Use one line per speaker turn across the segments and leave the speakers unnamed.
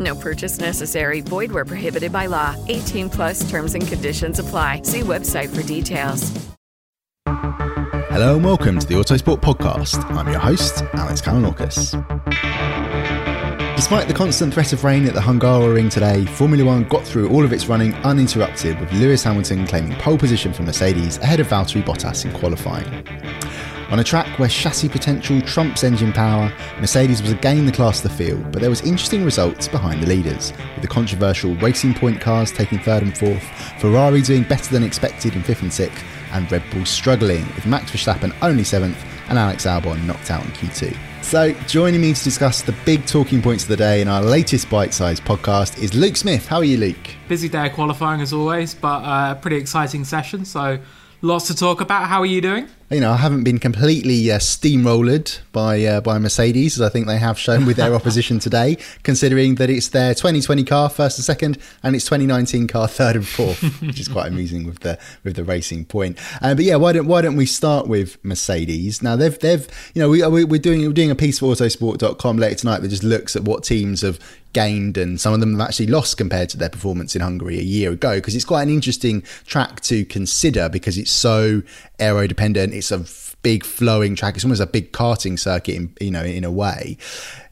No purchase necessary. Void where prohibited by law. 18 plus terms and conditions apply. See website for details.
Hello and welcome to the Autosport Podcast. I'm your host, Alex Kalinauckas. Despite the constant threat of rain at the Hungaroring today, Formula One got through all of its running uninterrupted, with Lewis Hamilton claiming pole position for Mercedes ahead of Valtteri Bottas in qualifying. On a track where chassis potential trumps engine power, Mercedes was again the class of the field, but there was interesting results behind the leaders, with the controversial Racing Point cars taking third and fourth, Ferrari doing better than expected in fifth and sixth, and Red Bull struggling, with Max Verstappen only seventh and Alex Albon knocked out in Q2. So, joining me to discuss the big talking points of the day in our latest bite-sized podcast is Luke Smith. How are you, Luke?
Busy day qualifying as always, but uh, a pretty exciting session. So, lots to talk about. How are you doing?
You know, I haven't been completely uh, steamrolled by uh, by Mercedes, as I think they have shown with their opposition today. Considering that it's their 2020 car first and second, and its 2019 car third and fourth, which is quite amusing with the with the racing point. Uh, but yeah, why don't why don't we start with Mercedes? Now they've they've you know we we're doing we're doing a piece for Autosport.com later tonight that just looks at what teams have gained and some of them have actually lost compared to their performance in Hungary a year ago because it's quite an interesting track to consider because it's so aero dependent. It's a big flowing track. It's almost a big karting circuit, in, you know, in a way.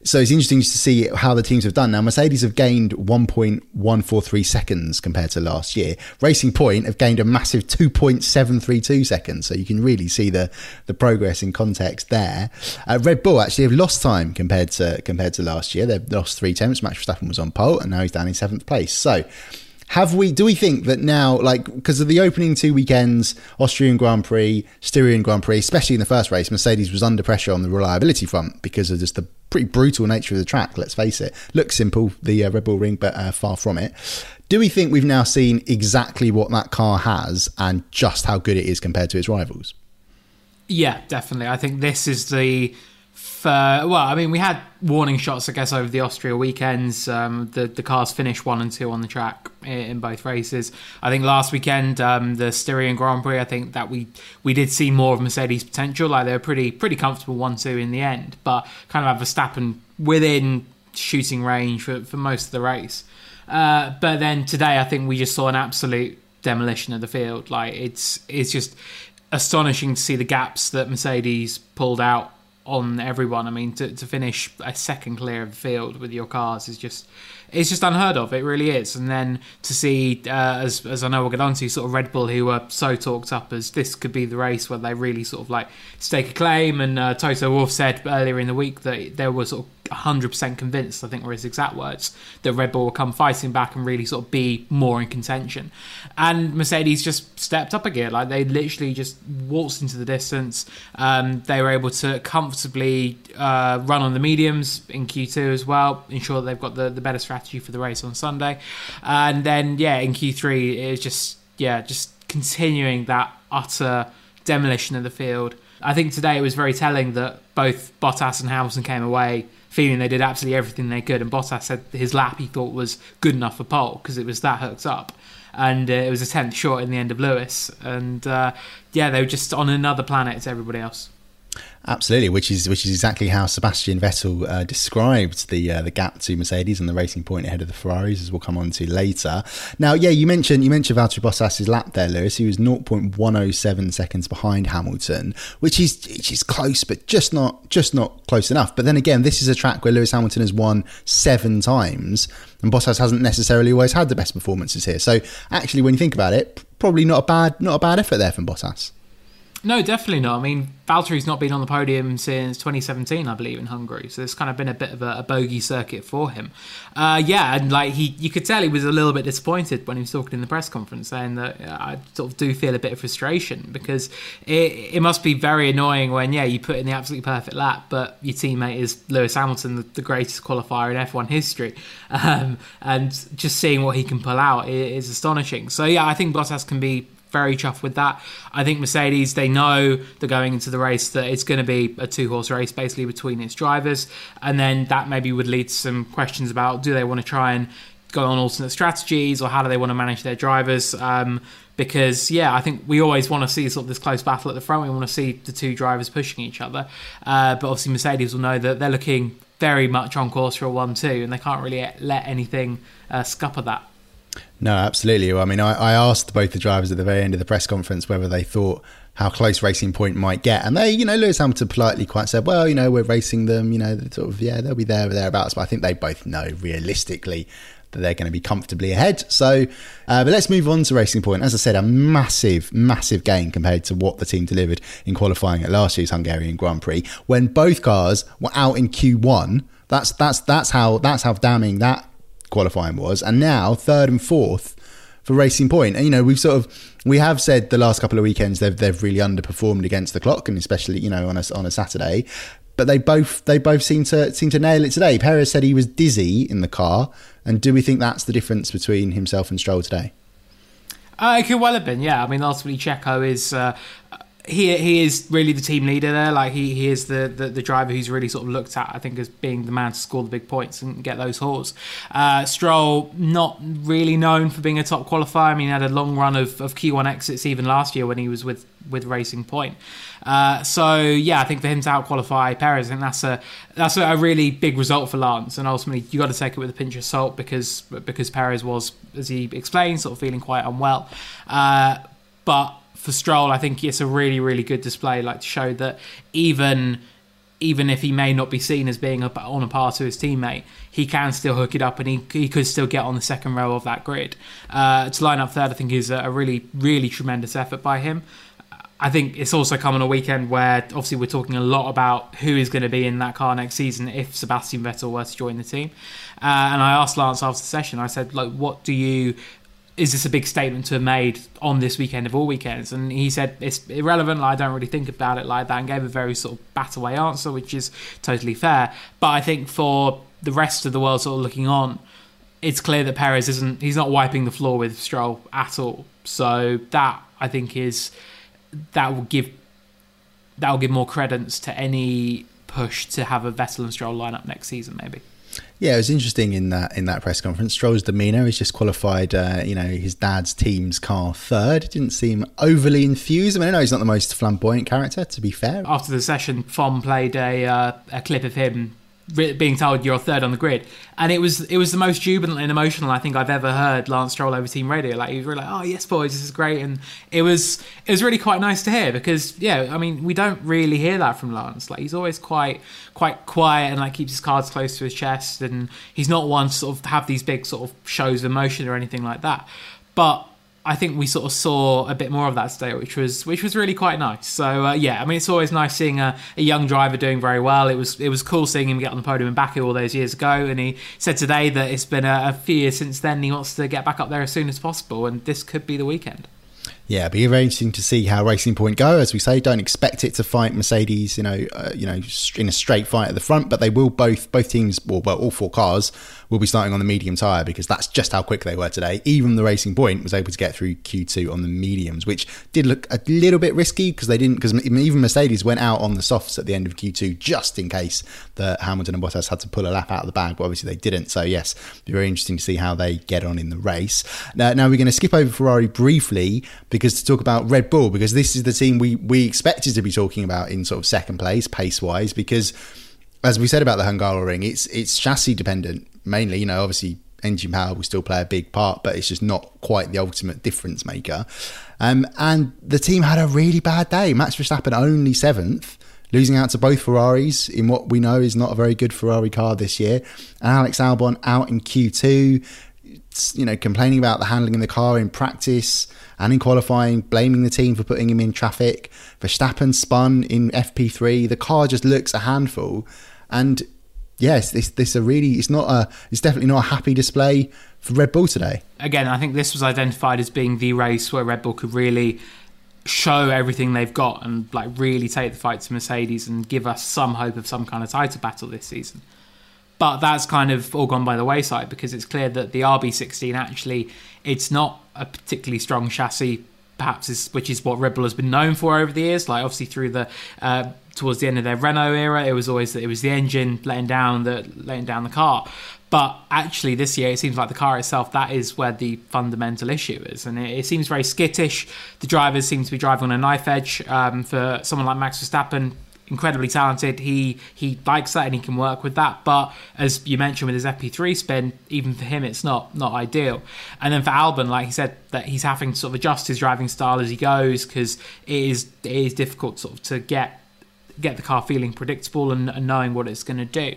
So it's interesting to see how the teams have done. Now, Mercedes have gained 1.143 seconds compared to last year. Racing Point have gained a massive 2.732 seconds. So you can really see the the progress in context there. Uh, Red Bull actually have lost time compared to compared to last year. They've lost three tenths. Max Verstappen was on pole, and now he's down in seventh place. So have we do we think that now like because of the opening two weekends austrian grand prix styrian grand prix especially in the first race mercedes was under pressure on the reliability front because of just the pretty brutal nature of the track let's face it. Looks simple the uh, red bull ring but uh, far from it. Do we think we've now seen exactly what that car has and just how good it is compared to its rivals?
Yeah definitely. I think this is the uh, well, I mean, we had warning shots, I guess, over the Austria weekends. Um, the the cars finished one and two on the track in, both races. I think last weekend, um, the Styrian Grand Prix, I think that we we did see more of Mercedes' potential. Like they were pretty pretty comfortable one two in the end, but kind of have a Verstappen within shooting range for, for most of the race. Uh, but then today, I think we just saw an absolute demolition of the field. Like it's it's just astonishing to see the gaps that Mercedes pulled out on everyone. I mean, to, to finish a second clear of the field with your cars is just it's just unheard of. It really is. And then to see, uh, as as I know we'll get on to, sort of Red Bull, who were so talked up as this could be the race where they really sort of like stake a claim. And uh, Toto Wolff said earlier in the week that there were sort of 100% convinced, I think were his exact words, that Red Bull will come fighting back and really sort of be more in contention. And Mercedes just stepped up again. Like they literally just waltzed into the distance. Um, they were able to comfortably uh, run on the mediums in Q2 as well, ensure that they've got the, the better strategy for the race on Sunday. And then, yeah, in Q3, it was just, yeah, just continuing that utter demolition of the field. I think today it was very telling that both Bottas and Hamilton came away feeling they did absolutely everything they could. And Bottas said his lap he thought was good enough for pole because it was that hooked up. And uh, it was a tenth short in the end of Lewis. And uh, yeah, they were just on another planet to everybody else.
Absolutely, which is which is exactly how Sebastian Vettel uh, described the uh, the gap to Mercedes and the racing point ahead of the Ferraris, as we'll come on to later. Now, yeah, you mentioned you mentioned Valtteri Bottas's lap there, Lewis. He was 0.107 seconds behind Hamilton, which is which is close, but just not just not close enough. But then again, this is a track where Lewis Hamilton has won seven times, and Bottas hasn't necessarily always had the best performances here. So, actually, when you think about it, probably not a bad not a bad effort there from Bottas.
No, definitely not. I mean, Valtteri's not been on the podium since 2017, I believe, in Hungary. So it's kind of been a bit of a, a bogey circuit for him. Uh, yeah, and like he, you could tell he was a little bit disappointed when he was talking in the press conference, saying that I sort of do feel a bit of frustration because it, it must be very annoying when yeah you put in the absolutely perfect lap, but your teammate is Lewis Hamilton, the, the greatest qualifier in F1 history, um, and just seeing what he can pull out is astonishing. So yeah, I think Bottas can be very chuffed with that. I think Mercedes, they know they're going into the race that it's going to be a two horse race basically between its drivers. And then that maybe would lead to some questions about do they want to try and go on alternate strategies or how do they want to manage their drivers? Um, because yeah, I think we always want to see sort of this close battle at the front. We want to see the two drivers pushing each other. Uh, but obviously, Mercedes will know that they're looking very much on course for a one-two, and they can't really let anything uh, scupper that.
No, absolutely. Well, I mean, I, I asked both the drivers at the very end of the press conference whether they thought how close Racing Point might get, and they, you know, Lewis Hamilton politely quite said, "Well, you know, we're racing them. You know, sort of, yeah, they'll be there or thereabouts." But I think they both know realistically that they're going to be comfortably ahead. So, uh, but let's move on to Racing Point. As I said, a massive, massive gain compared to what the team delivered in qualifying at last year's Hungarian Grand Prix when both cars were out in Q1. That's that's that's how that's how damning that qualifying was, and now third and fourth for Racing Point. And you know, we've sort of we have said the last couple of weekends they've they've really underperformed against the clock, and especially you know on a on a Saturday. But they both they both seem to seem to nail it today. Perez said he was dizzy in the car, and do we think that's the difference between himself and Stroll today?
Uh, it could well have been, yeah. I mean, ultimately, Checo is uh, he he is really the team leader there. Like he, he is the, the, the driver who's really sort of looked at, I think, as being the man to score the big points and get those hauls. Uh, Stroll not really known for being a top qualifier. I mean, he had a long run of, of Q1 exits even last year when he was with with Racing Point. Uh, so yeah, I think for him to out qualify Perez, I think that's a that's a really big result for Lance. And ultimately, you got to take it with a pinch of salt because because Perez was, as he explained, sort of feeling quite unwell. Uh, but for Stroll, I think it's a really, really good display, like to show that even even if he may not be seen as being on a par to his teammate, he can still hook it up and he, he could still get on the second row of that grid. Uh, to line up third, I think is a really, really tremendous effort by him. I think it's also come on a weekend where obviously we're talking a lot about who is going to be in that car next season if Sebastian Vettel were to join the team. Uh, and I asked Lance after the session, I said, like, what do you is this a big statement to have made on this weekend of all weekends? And he said it's irrelevant. I don't really think about it like that, and gave a very sort of bat away answer, which is totally fair. But I think for the rest of the world, sort of looking on, it's clear that Perez isn't. He's not wiping the floor with Stroll at all. So that I think is that will give that will give more credence to any push to have a Vettel and Stroll lineup next season, maybe.
Yeah, it was interesting in that in that press conference. Stroll's demeanour. He's just qualified, uh, you know, his dad's team's car third. He didn't seem overly enthused. I mean, I know he's not the most flamboyant character, to be fair.
After the session, FOM played a uh, a clip of him being told you're third on the grid, and it was it was the most jubilant and emotional I think I've ever heard Lance Stroll over team radio. Like he was really like, "Oh yes, boys, this is great," and it was it was really quite nice to hear because yeah, I mean we don't really hear that from Lance. Like he's always quite quite quiet and like keeps his cards close to his chest, and he's not one to sort of have these big sort of shows of emotion or anything like that. But I think we sort of saw a bit more of that today, which was which was really quite nice. So uh, yeah, I mean, it's always nice seeing a, a, young driver doing very well. It was it was cool seeing him get on the podium in Baku all those years ago, and he said today that it's been a, a few years since then. He wants to get back up there as soon as possible, and this could be the weekend
yeah, be very interesting to see how Racing Point go. As we say, don't expect it to fight Mercedes, you know, uh, you know, in a straight fight at the front, but they will both both teams, well, well, all four cars will be starting on the medium tyre because that's just how quick they were today. Even the Racing Point was able to get through Q2 on the mediums, which did look a little bit risky because they didn't, because even Mercedes went out on the softs at the end of Q2 just in case that Hamilton and Bottas had to pull a lap out of the bag, but obviously they didn't. So, yes, be very interesting to see how they get on in the race. Now, now we're going to skip over Ferrari briefly because to talk about Red Bull, because this is the team we, we expected to be talking about in sort of second place, pace wise, because as we said about the Hungaroring, it's it's chassis dependent mainly. You know, obviously engine power will still play a big part, but it's just not quite the ultimate difference maker. Um, and the team had a really bad day. Max Verstappen only seventh, losing out to both Ferraris in what we know is not a very good Ferrari car this year. And Alex Albon out in Q2, you know, complaining about the handling of the car in practice and in qualifying, blaming the team for putting him in traffic. Verstappen spun in FP3. The car just looks a handful. And yes, this this a really it's not a it's definitely not a happy display for Red Bull today.
Again, I think this was identified as being the race where Red Bull could really show everything they've got and like really take the fight to Mercedes and give us some hope of some kind of title battle this season. But that's kind of all gone by the wayside because it's clear that the RB16 actually it's not a particularly strong chassis perhaps is which is what Red Bull has been known for over the years. Like obviously through the uh, towards the end of their Renault era, it was always that it was the engine letting down the letting down the car. But actually, this year it seems like the car itself that is where the fundamental issue is, and it, it seems very skittish. The drivers seem to be driving on a knife edge. Um, for someone like Max Verstappen, incredibly talented. He he likes that and he can work with that. But as you mentioned with his FP3 spin, even for him, it's not not ideal. And then for Albon, like he said, that he's having to sort of adjust his driving style as he goes because it is it is difficult sort of to get get the car feeling predictable and, and knowing what it's going to do.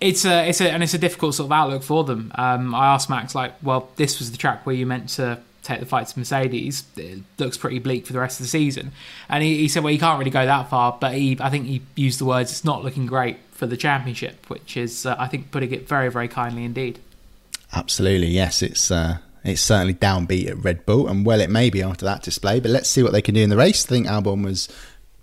It's a, it's a, and it's a difficult sort of outlook for them. Um, I asked Max, like, well, this was the track where you meant to take the fight to Mercedes, it looks pretty bleak for the rest of the season. And he, he said, well, he can't really go that far, but he, I think he used the words, it's not looking great for the championship, which is, uh, I think, putting it very, very kindly indeed.
Absolutely, yes. It's uh, it's certainly downbeat at Red Bull, and well, it may be after that display. But let's see what they can do in the race. I think Albon was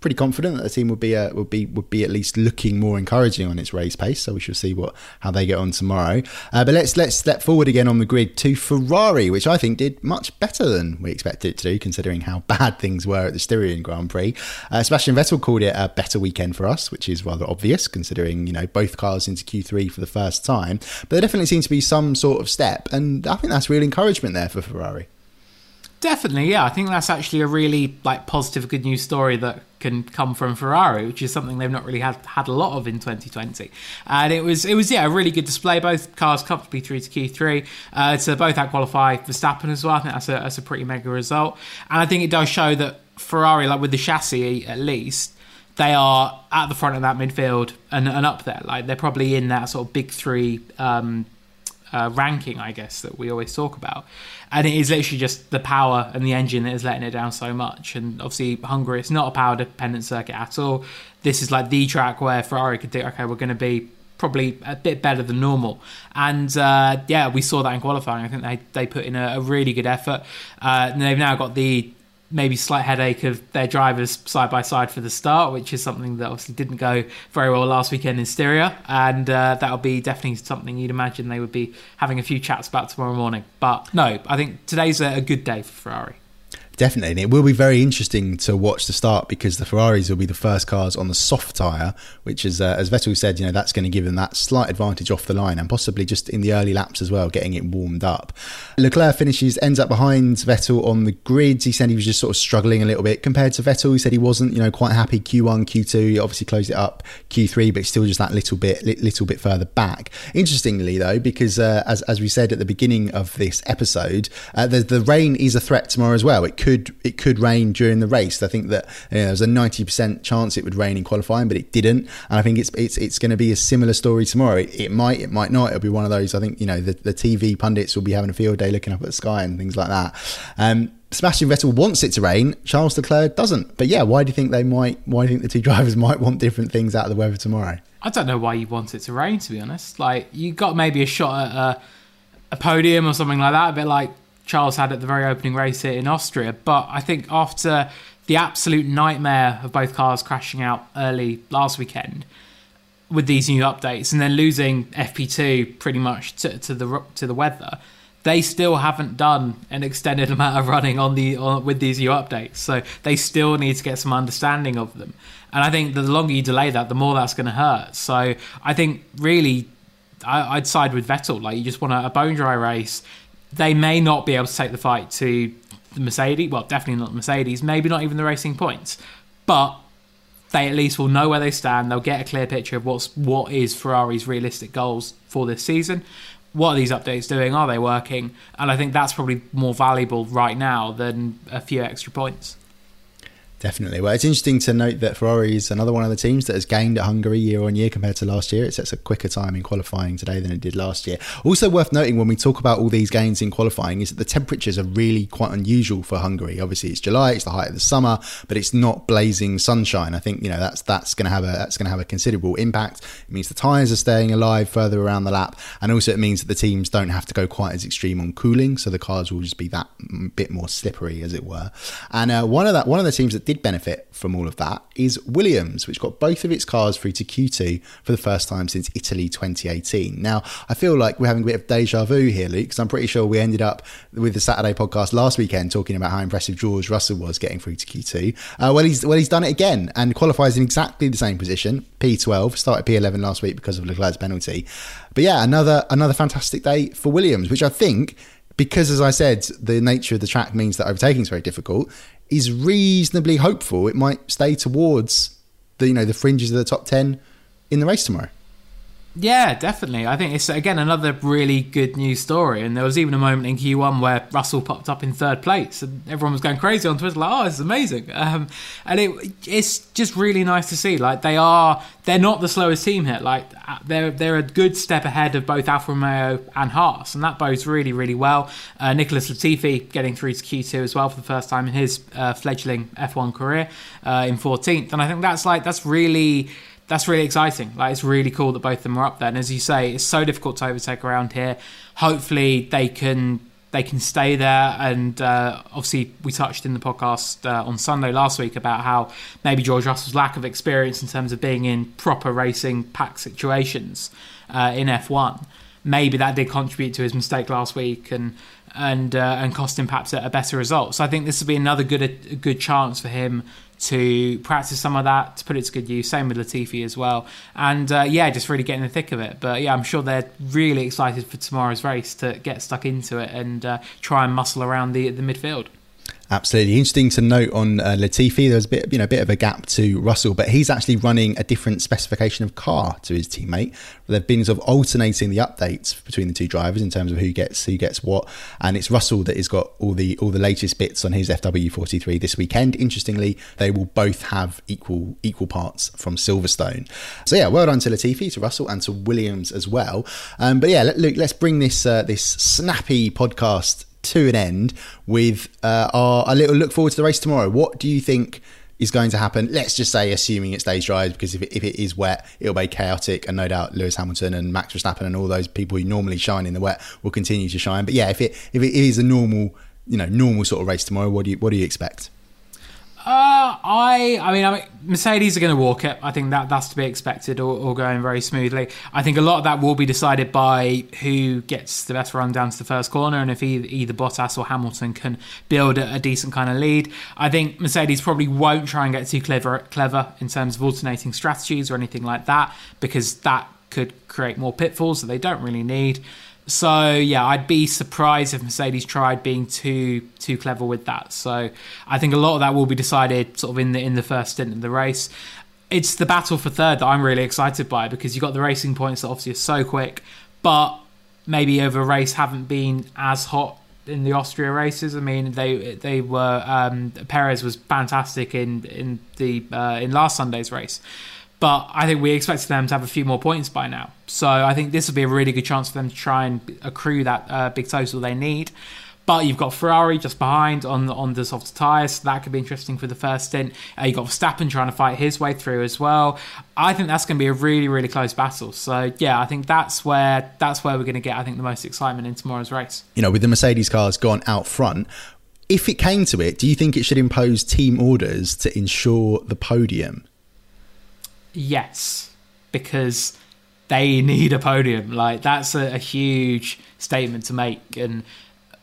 pretty confident that the team would be uh, would be would be at least looking more encouraging on its race pace. So we shall see what how they get on tomorrow. Uh, but let's let's step forward again on the grid to Ferrari, which I think did much better than we expected it to do, considering how bad things were at the Styrian Grand Prix. Uh, Sebastian Vettel called it a better weekend for us, which is rather obvious considering you know both cars into Q3 for the first time. But there definitely seems to be some sort of step, and I think that's real encouragement there for Ferrari.
Definitely, yeah. I think that's actually a really like positive, good news story that can come from Ferrari, which is something they've not really had had a lot of in 2020. And it was it was yeah a really good display. Both cars comfortably through to Q3. Uh, to both out qualify Verstappen as well. I think that's a that's a pretty mega result. And I think it does show that Ferrari, like with the chassis at least, they are at the front of that midfield and, and up there. Like they're probably in that sort of big three. Um, uh, ranking, I guess, that we always talk about. And it is literally just the power and the engine that is letting it down so much. And obviously, Hungary, it's not a power dependent circuit at all. This is like the track where Ferrari could think, okay, we're going to be probably a bit better than normal. And uh, yeah, we saw that in qualifying. I think they, they put in a, a really good effort. Uh, and they've now got the maybe slight headache of their drivers side by side for the start, which is something that obviously didn't go very well last weekend in Styria, and uh, that'll be definitely something you'd imagine they would be having a few chats about tomorrow morning. But no, I think today's a good day for Ferrari.
Definitely, and it will be very interesting to watch the start because the Ferraris will be the first cars on the soft tyre, which is, uh, as Vettel said, you know that's going to give them that slight advantage off the line and possibly just in the early laps as well, getting it warmed up. Leclerc finishes, ends up behind Vettel on the grids. He said he was just sort of struggling a little bit compared to Vettel. He said he wasn't, you know, quite happy Q1, Q2. He obviously closed it up Q3, but still just that little bit, little bit further back. Interestingly, though, because uh, as as we said at the beginning of this episode, uh, the, the rain is a threat tomorrow as well. It could could it could rain during the race. I think that you know, there's a ninety percent chance it would rain in qualifying, but it didn't. And I think it's it's it's going to be a similar story tomorrow. It, it, might, it might not. It'll be one of those. I think you know the, the TV pundits will be having a field day looking up at the sky and things like that. Um, Sebastian Vettel wants it to rain. Charles Leclerc doesn't. But yeah, why do you think they might? Why do you think the two drivers might want different things out of the weather tomorrow?
I don't know why you want it to rain. To be honest, like you got maybe a shot at a, a podium or something like that, a bit like Charles had at the very opening race here in Austria. But I think after the absolute nightmare of both cars crashing out early last weekend with these new updates, and then losing FP2 pretty much to, to the to the weather they still haven't done an extended amount of running on the on, with these new updates. So they still need to get some understanding of them. And I think the longer you delay that, the more that's going to hurt. So I think really, I, would side with Vettel. Like you just want a, a bone dry race. They may not be able to take the fight to the Mercedes. Well, definitely not the Mercedes. Maybe not even the racing points, but they at least will know where they stand. They'll get a clear picture of what's what is Ferrari's realistic goals for this season, what are these updates doing? Are they working? And I think that's probably more valuable right now than a few extra points.
Definitely. Well, it's interesting to note that Ferrari is another one of the teams that has gained at Hungary year on year compared to last year. It sets a quicker time in qualifying today than it did last year. Also, worth noting when we talk about all these gains in qualifying is that the temperatures are really quite unusual for Hungary. Obviously, it's July, it's the height of the summer, but it's not blazing sunshine. I think you know that's that's going to have a that's going to have a considerable impact. It means the tyres are staying alive further around the lap, and also it means that the teams don't have to go quite as extreme on cooling, so the cars will just be that bit more slippery, as it were. And uh, one of that one of the teams that did benefit from all of that is Williams, which got both of its cars through to Q2 for the first time since Italy 2018. Now, I feel like we're having a bit of deja vu here, Luke, because I'm pretty sure we ended up with the Saturday podcast last weekend talking about how impressive George Russell was getting through to Q2. Uh, well, he's well, he's done it again and qualifies in exactly the same position, P12, started P11 last week because of Leclerc's penalty. But yeah, another another fantastic day for Williams, which I think because, as I said, the nature of the track means that overtaking is very difficult is reasonably hopeful it might stay towards the you know the fringes of the top 10 in the race tomorrow
yeah, definitely. I think it's again another really good news story. And there was even a moment in Q1 where Russell popped up in third place, and everyone was going crazy on Twitter, like, "Oh, this is amazing!" Um, and it, it's just really nice to see. Like they are, they're not the slowest team here. Like they're they're a good step ahead of both Alfa Romeo and Haas, and that bodes really really well. Uh, Nicholas Latifi getting through to Q2 as well for the first time in his uh, fledgling F1 career uh, in 14th, and I think that's like that's really that's really exciting. Like it's really cool that both of them are up there. And as you say, it's so difficult to overtake around here. Hopefully they can they can stay there. And uh, obviously we touched in the podcast uh, on Sunday last week about how maybe George Russell's lack of experience in terms of being in proper racing pack situations uh, in F1. Maybe that did contribute to his mistake last week and and uh, and cost him perhaps a, a better result. So I think this would be another good a good chance for him to practice some of that, to put it to good use. Same with Latifi as well. And uh, yeah, just really getting in the thick of it. But yeah, I'm sure they're really excited for tomorrow's race to get stuck into it and uh, try and muscle around the the midfield.
Absolutely interesting to note on uh, Latifi. There's a bit, you know, a bit of a gap to Russell, but he's actually running a different specification of car to his teammate. They've been sort of alternating the updates between the two drivers in terms of who gets who gets what, and it's Russell that has got all the all the latest bits on his FW43 this weekend. Interestingly, they will both have equal equal parts from Silverstone. So yeah, well done to Latifi, to Russell, and to Williams as well. Um, but yeah, Luke, let's bring this uh, this snappy podcast to an end with uh, our a little look forward to the race tomorrow. What do you think is going to happen? Let's just say, assuming it stays dry, because if it, if it is wet, it'll be chaotic, and no doubt Lewis Hamilton and Max Verstappen and all those people who normally shine in the wet will continue to shine. But yeah, if it if it is a normal you know normal sort of race tomorrow, what do you what do you expect?
Uh, I, I mean, I mean, Mercedes are going to walk it. I think that that's to be expected, or, or, going very smoothly. I think a lot of that will be decided by who gets the best run down to the first corner, and if either, either Bottas or Hamilton can build a, a, decent kind of lead. I think Mercedes probably won't try and get too clever, clever in terms of alternating strategies or anything like that, because that could create more pitfalls that they don't really need. So yeah, I'd be surprised if Mercedes tried being too too clever with that. So I think a lot of that will be decided sort of in the in the first stint of the race. It's the battle for third that I'm really excited by because you've got the racing points that obviously are so quick, but maybe over a race haven't been as hot in the Austria races. I mean, they they were um, Perez was fantastic in in the uh, in last Sunday's race. But I think we expected them to have a few more points by now. So I think this would be a really good chance for them to try and accrue that uh, big total they need. But you've got Ferrari just behind on on the softer tyres, so that could be interesting for the first stint. Uh, you've got Verstappen trying to fight his way through as well. I think that's going to be a really really close battle. So yeah, I think that's where that's where we're going to get I think the most excitement in tomorrow's race.
You know, with the Mercedes cars gone out front, if it came to it, do you think it should impose team orders to ensure the podium?
Yes, because they need a podium. Like that's a, a huge statement to make and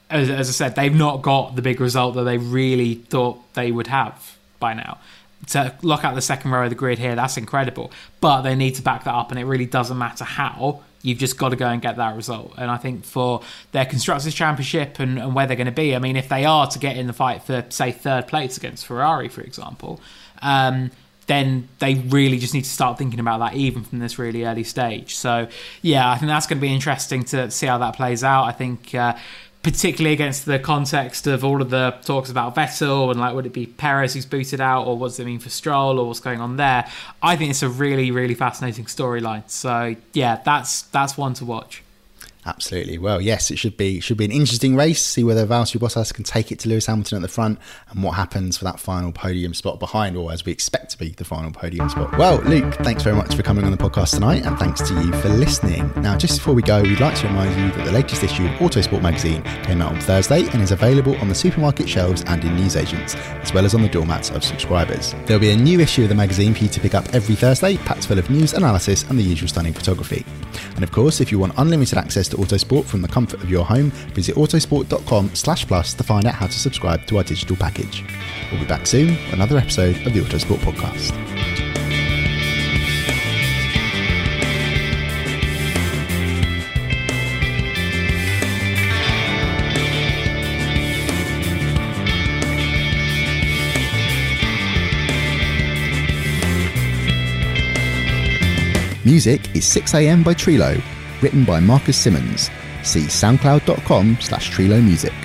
as, as I said, they've not got the big result that they really thought they would have by now. To lock out the second row of the grid here, that's incredible. But they need to back that up, and it really doesn't matter how. You've just got to go and get that result. And I think for their Constructors' Championship and, and where they're going to be, I mean, if they are to get in the fight for, say, third place against Ferrari, for example, um, then they really just need to start thinking about that even from this really early stage. So, yeah, I think that's going to be interesting to see how that plays out. I think. Uh, particularly against the context of all of the talks about Vettel and like would it be Perez who's booted out or what does it mean for Stroll or what's going on there. I think it's a really really fascinating storyline. So yeah, that's that's one to watch.
Absolutely. Well, yes, it should be should be an interesting race. See whether Valtteri Bottas can take it to Lewis Hamilton at the front, and what happens for that final podium spot behind, or as we expect to be the final podium spot. Well, Luke, thanks very much for coming on the podcast tonight, and thanks to you for listening. Now, just before we go, we'd like to remind you that the latest issue of Autosport magazine came out on Thursday and is available on the supermarket shelves and in newsagents, as well as on the doormats of subscribers. There'll be a new issue of the magazine for you to pick up every Thursday, packed full of news, analysis, and the usual stunning photography. And of course, if you want unlimited access to Autosport from the comfort of your home, visit autosport.com slash plus to find out how to subscribe to our digital package. We'll be back soon with another episode of the Autosport Podcast. Music is 6am by Trilo, written by Marcus Simmons. See soundcloud.com slash Trilo Music.